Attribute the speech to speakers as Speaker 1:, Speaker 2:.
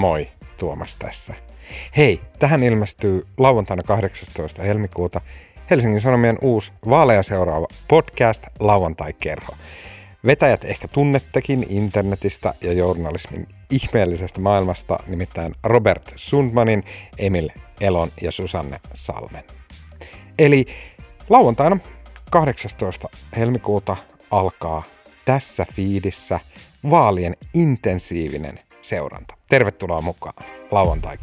Speaker 1: Moi, Tuomas tässä. Hei, tähän ilmestyy lauantaina 18. helmikuuta Helsingin Sanomien uusi vaaleja seuraava podcast Lauantai-kerho. Vetäjät ehkä tunnettekin internetistä ja journalismin ihmeellisestä maailmasta, nimittäin Robert Sundmanin, Emil Elon ja Susanne Salmen. Eli lauantaina 18. helmikuuta alkaa tässä fiidissä vaalien intensiivinen seuranta. Tervetuloa mukaan lauantai.